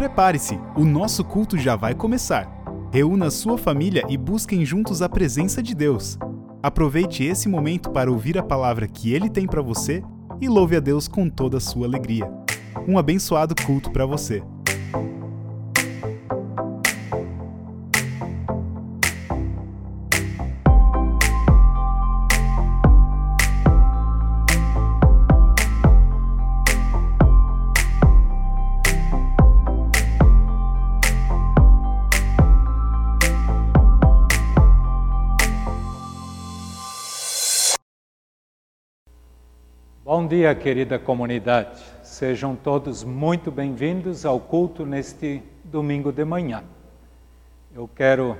Prepare-se, o nosso culto já vai começar. Reúna sua família e busquem juntos a presença de Deus. Aproveite esse momento para ouvir a palavra que ele tem para você e louve a Deus com toda a sua alegria. Um abençoado culto para você. Bom dia, querida comunidade. Sejam todos muito bem-vindos ao culto neste domingo de manhã. Eu quero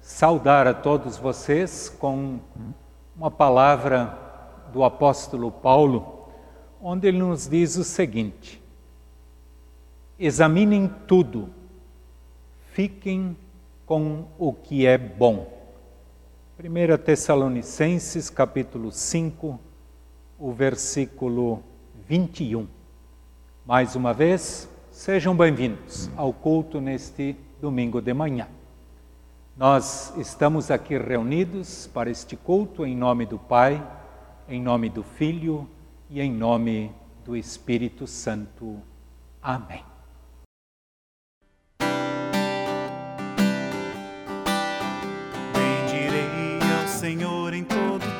saudar a todos vocês com uma palavra do apóstolo Paulo, onde ele nos diz o seguinte: Examinem tudo, fiquem com o que é bom. 1 Tessalonicenses, capítulo 5, o versículo 21. Mais uma vez, sejam bem-vindos ao culto neste domingo de manhã. Nós estamos aqui reunidos para este culto em nome do Pai, em nome do Filho e em nome do Espírito Santo. Amém. Bendirei ao Senhor em todo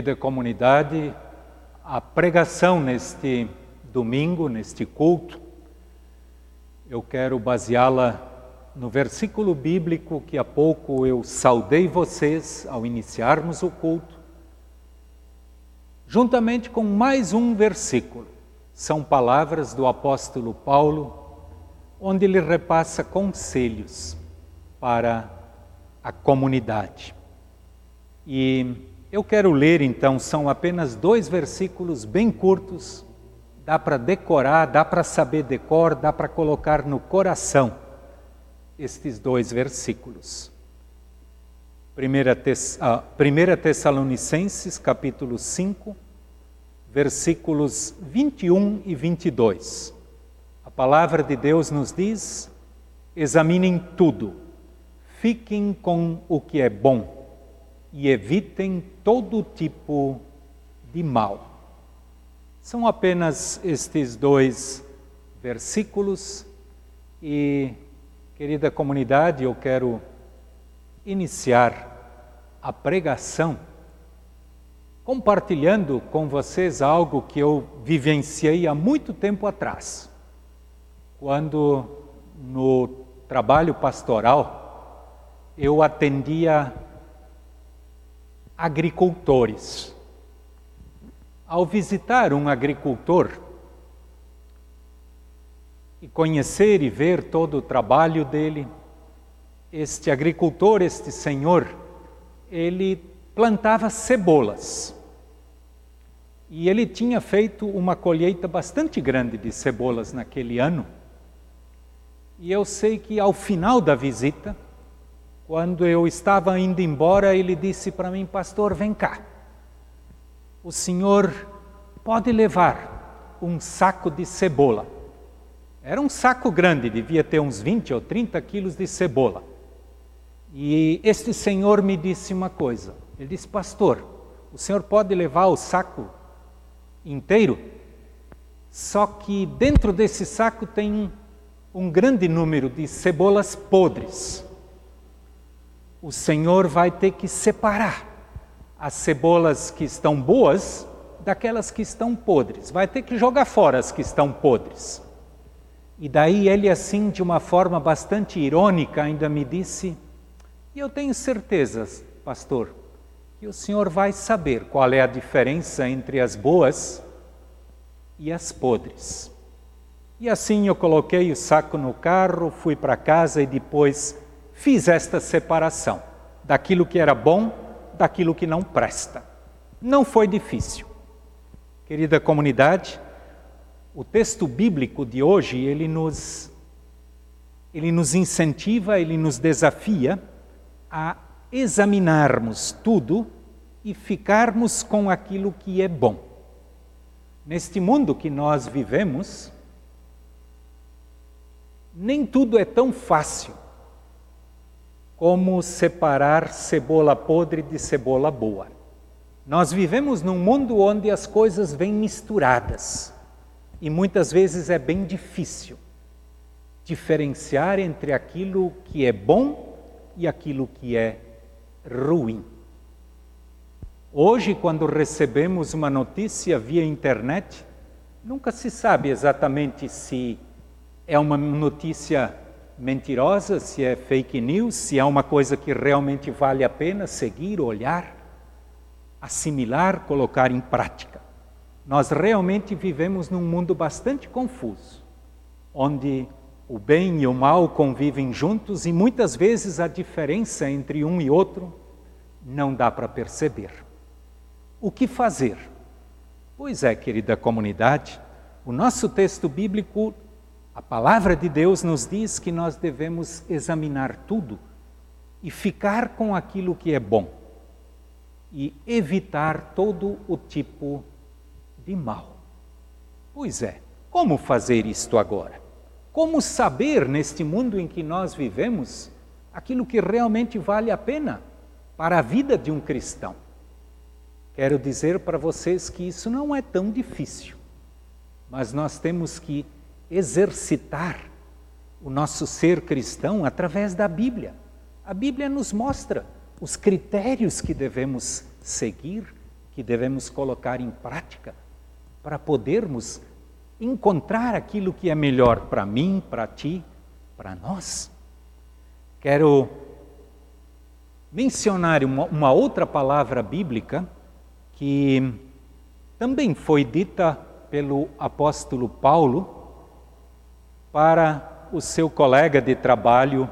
Querida comunidade, a pregação neste domingo, neste culto, eu quero baseá-la no versículo bíblico que há pouco eu saudei vocês ao iniciarmos o culto, juntamente com mais um versículo. São palavras do apóstolo Paulo, onde ele repassa conselhos para a comunidade. E eu quero ler então, são apenas dois versículos bem curtos, dá para decorar, dá para saber decor, dá para colocar no coração estes dois versículos. 1 Tess, ah, 1 Tessalonicenses, capítulo 5, versículos 21 e 22. A palavra de Deus nos diz: examinem tudo, fiquem com o que é bom e evitem todo tipo de mal. São apenas estes dois versículos e, querida comunidade, eu quero iniciar a pregação compartilhando com vocês algo que eu vivenciei há muito tempo atrás, quando no trabalho pastoral eu atendia agricultores. Ao visitar um agricultor e conhecer e ver todo o trabalho dele, este agricultor, este senhor, ele plantava cebolas. E ele tinha feito uma colheita bastante grande de cebolas naquele ano. E eu sei que ao final da visita, quando eu estava indo embora, ele disse para mim: Pastor, vem cá. O senhor pode levar um saco de cebola. Era um saco grande, devia ter uns 20 ou 30 quilos de cebola. E este senhor me disse uma coisa: Ele disse: Pastor, o senhor pode levar o saco inteiro? Só que dentro desse saco tem um grande número de cebolas podres. O Senhor vai ter que separar as cebolas que estão boas daquelas que estão podres. Vai ter que jogar fora as que estão podres. E daí ele, assim, de uma forma bastante irônica, ainda me disse: E eu tenho certeza, pastor, que o senhor vai saber qual é a diferença entre as boas e as podres. E assim eu coloquei o saco no carro, fui para casa e depois fiz esta separação daquilo que era bom, daquilo que não presta. Não foi difícil. Querida comunidade, o texto bíblico de hoje, ele nos ele nos incentiva, ele nos desafia a examinarmos tudo e ficarmos com aquilo que é bom. Neste mundo que nós vivemos, nem tudo é tão fácil como separar cebola podre de cebola boa. Nós vivemos num mundo onde as coisas vêm misturadas e muitas vezes é bem difícil diferenciar entre aquilo que é bom e aquilo que é ruim. Hoje, quando recebemos uma notícia via internet, nunca se sabe exatamente se é uma notícia mentirosa, se é fake news, se é uma coisa que realmente vale a pena seguir, olhar, assimilar, colocar em prática. Nós realmente vivemos num mundo bastante confuso, onde o bem e o mal convivem juntos e muitas vezes a diferença entre um e outro não dá para perceber. O que fazer? Pois é, querida comunidade, o nosso texto bíblico a palavra de Deus nos diz que nós devemos examinar tudo e ficar com aquilo que é bom e evitar todo o tipo de mal. Pois é, como fazer isto agora? Como saber neste mundo em que nós vivemos aquilo que realmente vale a pena para a vida de um cristão? Quero dizer para vocês que isso não é tão difícil, mas nós temos que exercitar o nosso ser cristão através da Bíblia. A Bíblia nos mostra os critérios que devemos seguir, que devemos colocar em prática para podermos encontrar aquilo que é melhor para mim, para ti, para nós. Quero mencionar uma, uma, outra palavra bíblica que também foi dita pelo apóstolo Paulo para o seu colega de trabalho,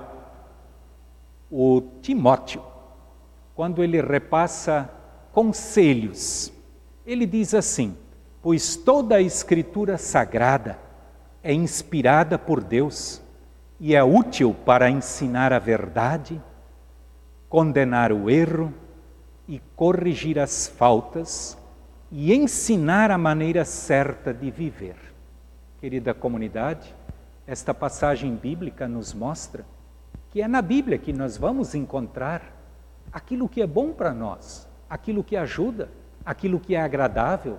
o Timóteo, quando ele repassa conselhos. Ele diz assim: Pois toda a Escritura sagrada é inspirada por Deus e é útil para ensinar a verdade, condenar o erro e corrigir as faltas e ensinar a maneira certa de viver. Querida comunidade, esta passagem bíblica nos mostra que é na Bíblia que nós vamos encontrar aquilo que é bom para nós, aquilo que ajuda, aquilo que é agradável,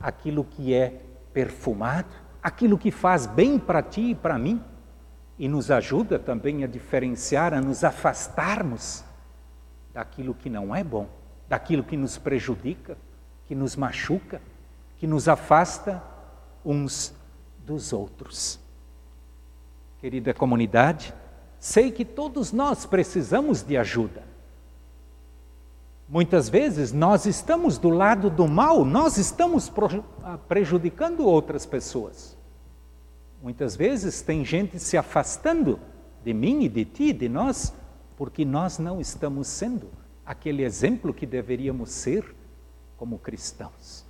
aquilo que é perfumado, aquilo que faz bem para ti e para mim e nos ajuda também a diferenciar, a nos afastarmos daquilo que não é bom, daquilo que nos prejudica, que nos machuca, que nos afasta uns dos outros querida comunidade, sei que todos nós precisamos de ajuda. Muitas vezes nós estamos do lado do mal, nós estamos ah, prejudicando outras pessoas. Muitas vezes tem gente se afastando de mim e de ti, de nós, porque nós não estamos sendo aquele exemplo que deveríamos ser como cristãos.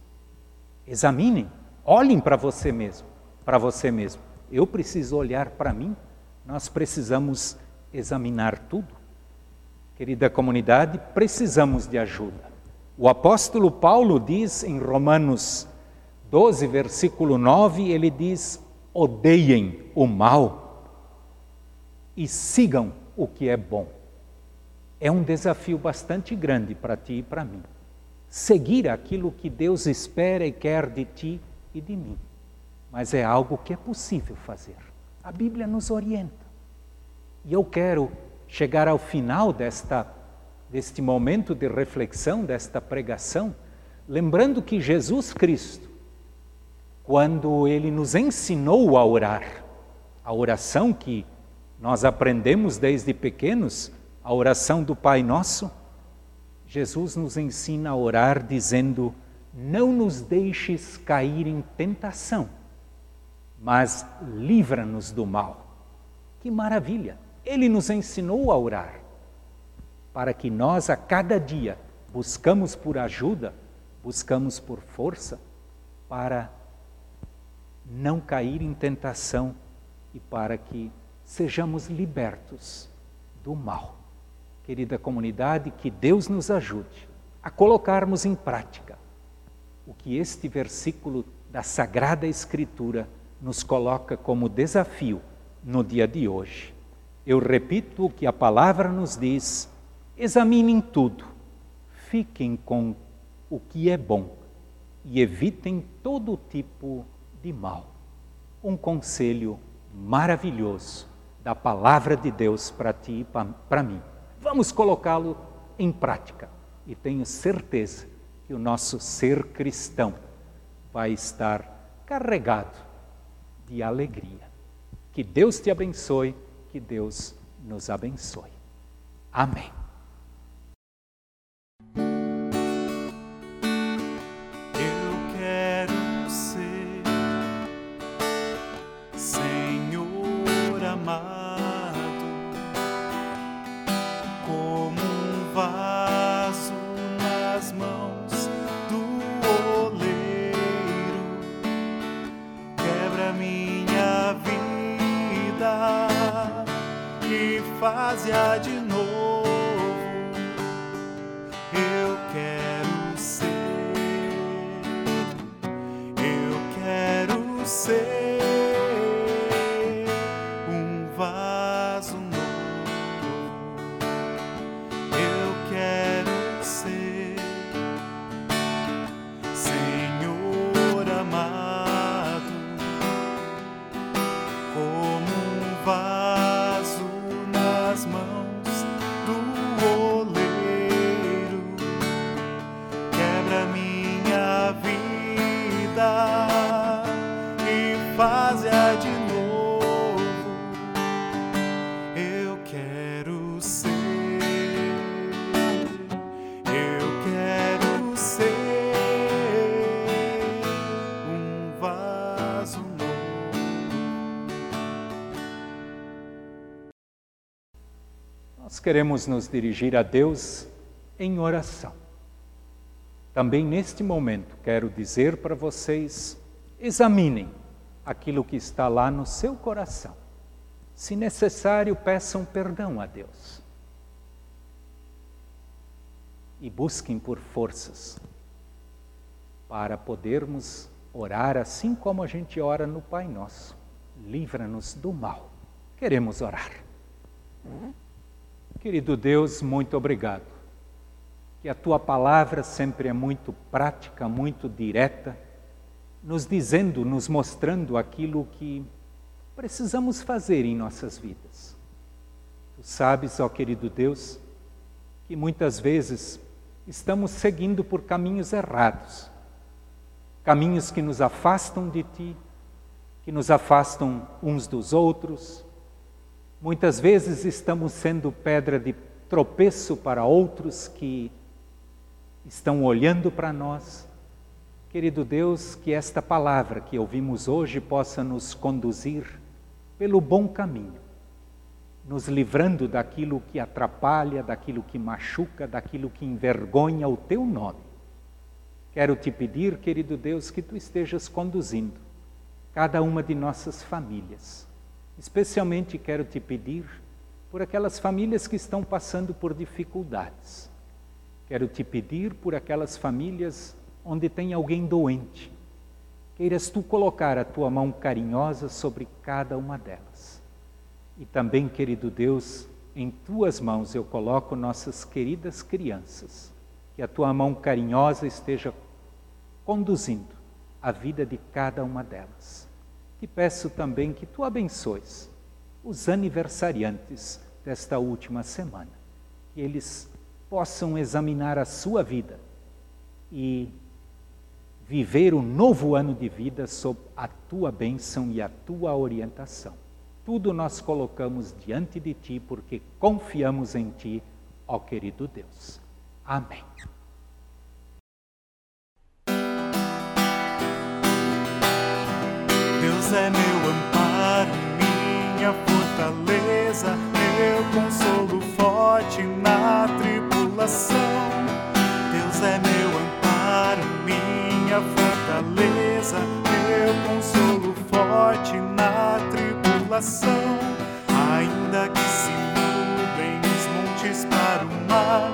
Examinem, olhem para você mesmo, para você mesmo eu preciso olhar para mim, nós precisamos examinar tudo. Querida comunidade, precisamos de ajuda. O apóstolo Paulo diz em Romanos 12, versículo 9, ele diz: odeiem o mal e sigam o que é bom. é um desafio bastante grande para ti e para mim. Seguir aquilo que Deus espera e quer de ti e de mim. Mas é algo que é possível fazer. A Bíblia nos orienta. E eu quero chegar ao final desta, deste momento de reflexão, desta pregação, lembrando que Jesus Cristo, quando ele nos ensinou a orar, a oração que nós aprendemos desde pequenos, a oração do Pai Nosso, Jesus nos ensina a orar dizendo: Não nos deixes cair em tentação, mas livra-nos do mal. Que maravilha! Ele nos ensinou a orar, para que nós a cada dia buscamos por ajuda, buscamos por força, para não cair em tentação e para que sejamos libertos do mal. Querida comunidade, que Deus nos ajude a colocarmos em prática o que este versículo da Sagrada Escritura nos coloca como desafio no dia de hoje. Eu repito o que a palavra nos diz: examinem tudo, fiquem com o que é bom e evitem todo tipo de mal. Um conselho maravilhoso da palavra de Deus para ti e para mim. Vamos colocá-lo em prática e tenho certeza que o nosso ser cristão vai estar carregado de alegria. Que Deus te abençoe, que Deus nos abençoe. Amém. Fazia de novo. Queremos nos dirigir a Deus em oração. Também neste momento quero dizer para vocês: examinem aquilo que está lá no seu coração. Se necessário, peçam perdão a Deus. E busquem por forças para podermos orar assim como a gente ora no Pai Nosso. Livra-nos do mal. Queremos orar. Querido Deus, muito obrigado. Que a tua palavra sempre é muito prática, muito direta, nos dizendo, nos mostrando aquilo que precisamos fazer em nossas vidas. Tu sabes, ó querido Deus, que muitas vezes estamos seguindo por caminhos errados, caminhos que nos afastam de ti, que nos afastam uns dos outros, Muitas vezes estamos sendo pedra de tropeço para outros que estão olhando para nós. Querido Deus, que esta palavra que ouvimos hoje possa nos conduzir pelo bom caminho, nos livrando daquilo que atrapalha, daquilo que machuca, daquilo que envergonha o teu nome. Quero te pedir, querido Deus, que tu estejas conduzindo cada uma de nossas famílias Especialmente quero te pedir por aquelas famílias que estão passando por dificuldades. Quero te pedir por aquelas famílias onde tem alguém doente. Queiras tu colocar a tua mão carinhosa sobre cada uma delas. E também, querido Deus, em tuas mãos eu coloco nossas queridas crianças, que a tua mão carinhosa esteja conduzindo a vida de cada uma delas. Te peço também que tu abençoes os aniversariantes desta última semana, que eles possam examinar a sua vida e viver um novo ano de vida sob a tua bênção e a tua orientação. Tudo nós colocamos diante de ti porque confiamos em ti, ó querido Deus. Amém. Deus é meu amparo, minha fortaleza, meu consolo forte na tribulação. Deus é meu amparo, minha fortaleza, meu consolo forte na tribulação. Ainda que se mudem os montes para o mar,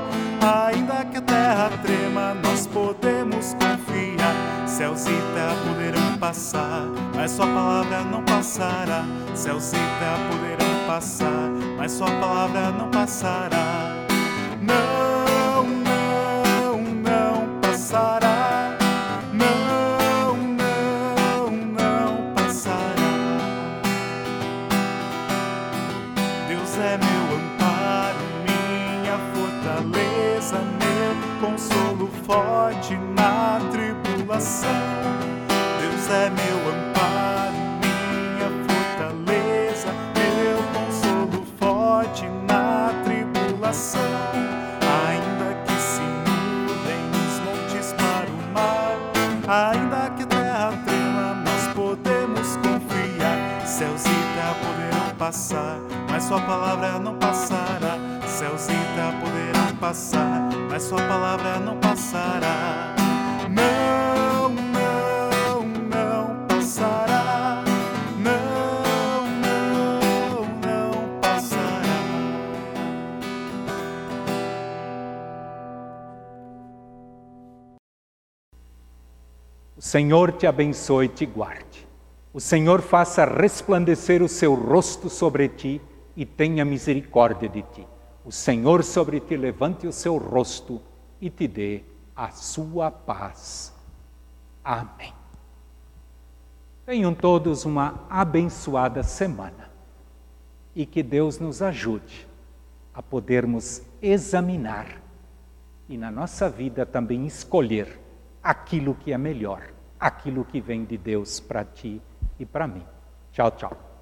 ainda que a terra trema, nós podemos confiar. Céus e terra poderão passar, mas sua palavra não passará. Céus e terra poderão passar, mas sua palavra não passará. Não, não, não passará. Não, não, não passará. Deus é meu amparo, minha fortaleza, meu consolo forte na tribulação. Deus é meu amparo, passar, mas sua palavra não passará. Céus terra poderão passar, mas sua palavra não passará. Não, não, não passará. Não, não, não passará. O Senhor te abençoe e te guarde. O Senhor faça resplandecer o seu rosto sobre ti e tenha misericórdia de ti. O Senhor sobre ti levante o seu rosto e te dê a sua paz. Amém. Tenham todos uma abençoada semana e que Deus nos ajude a podermos examinar e na nossa vida também escolher aquilo que é melhor, aquilo que vem de Deus para ti e para mim. Tchau, tchau.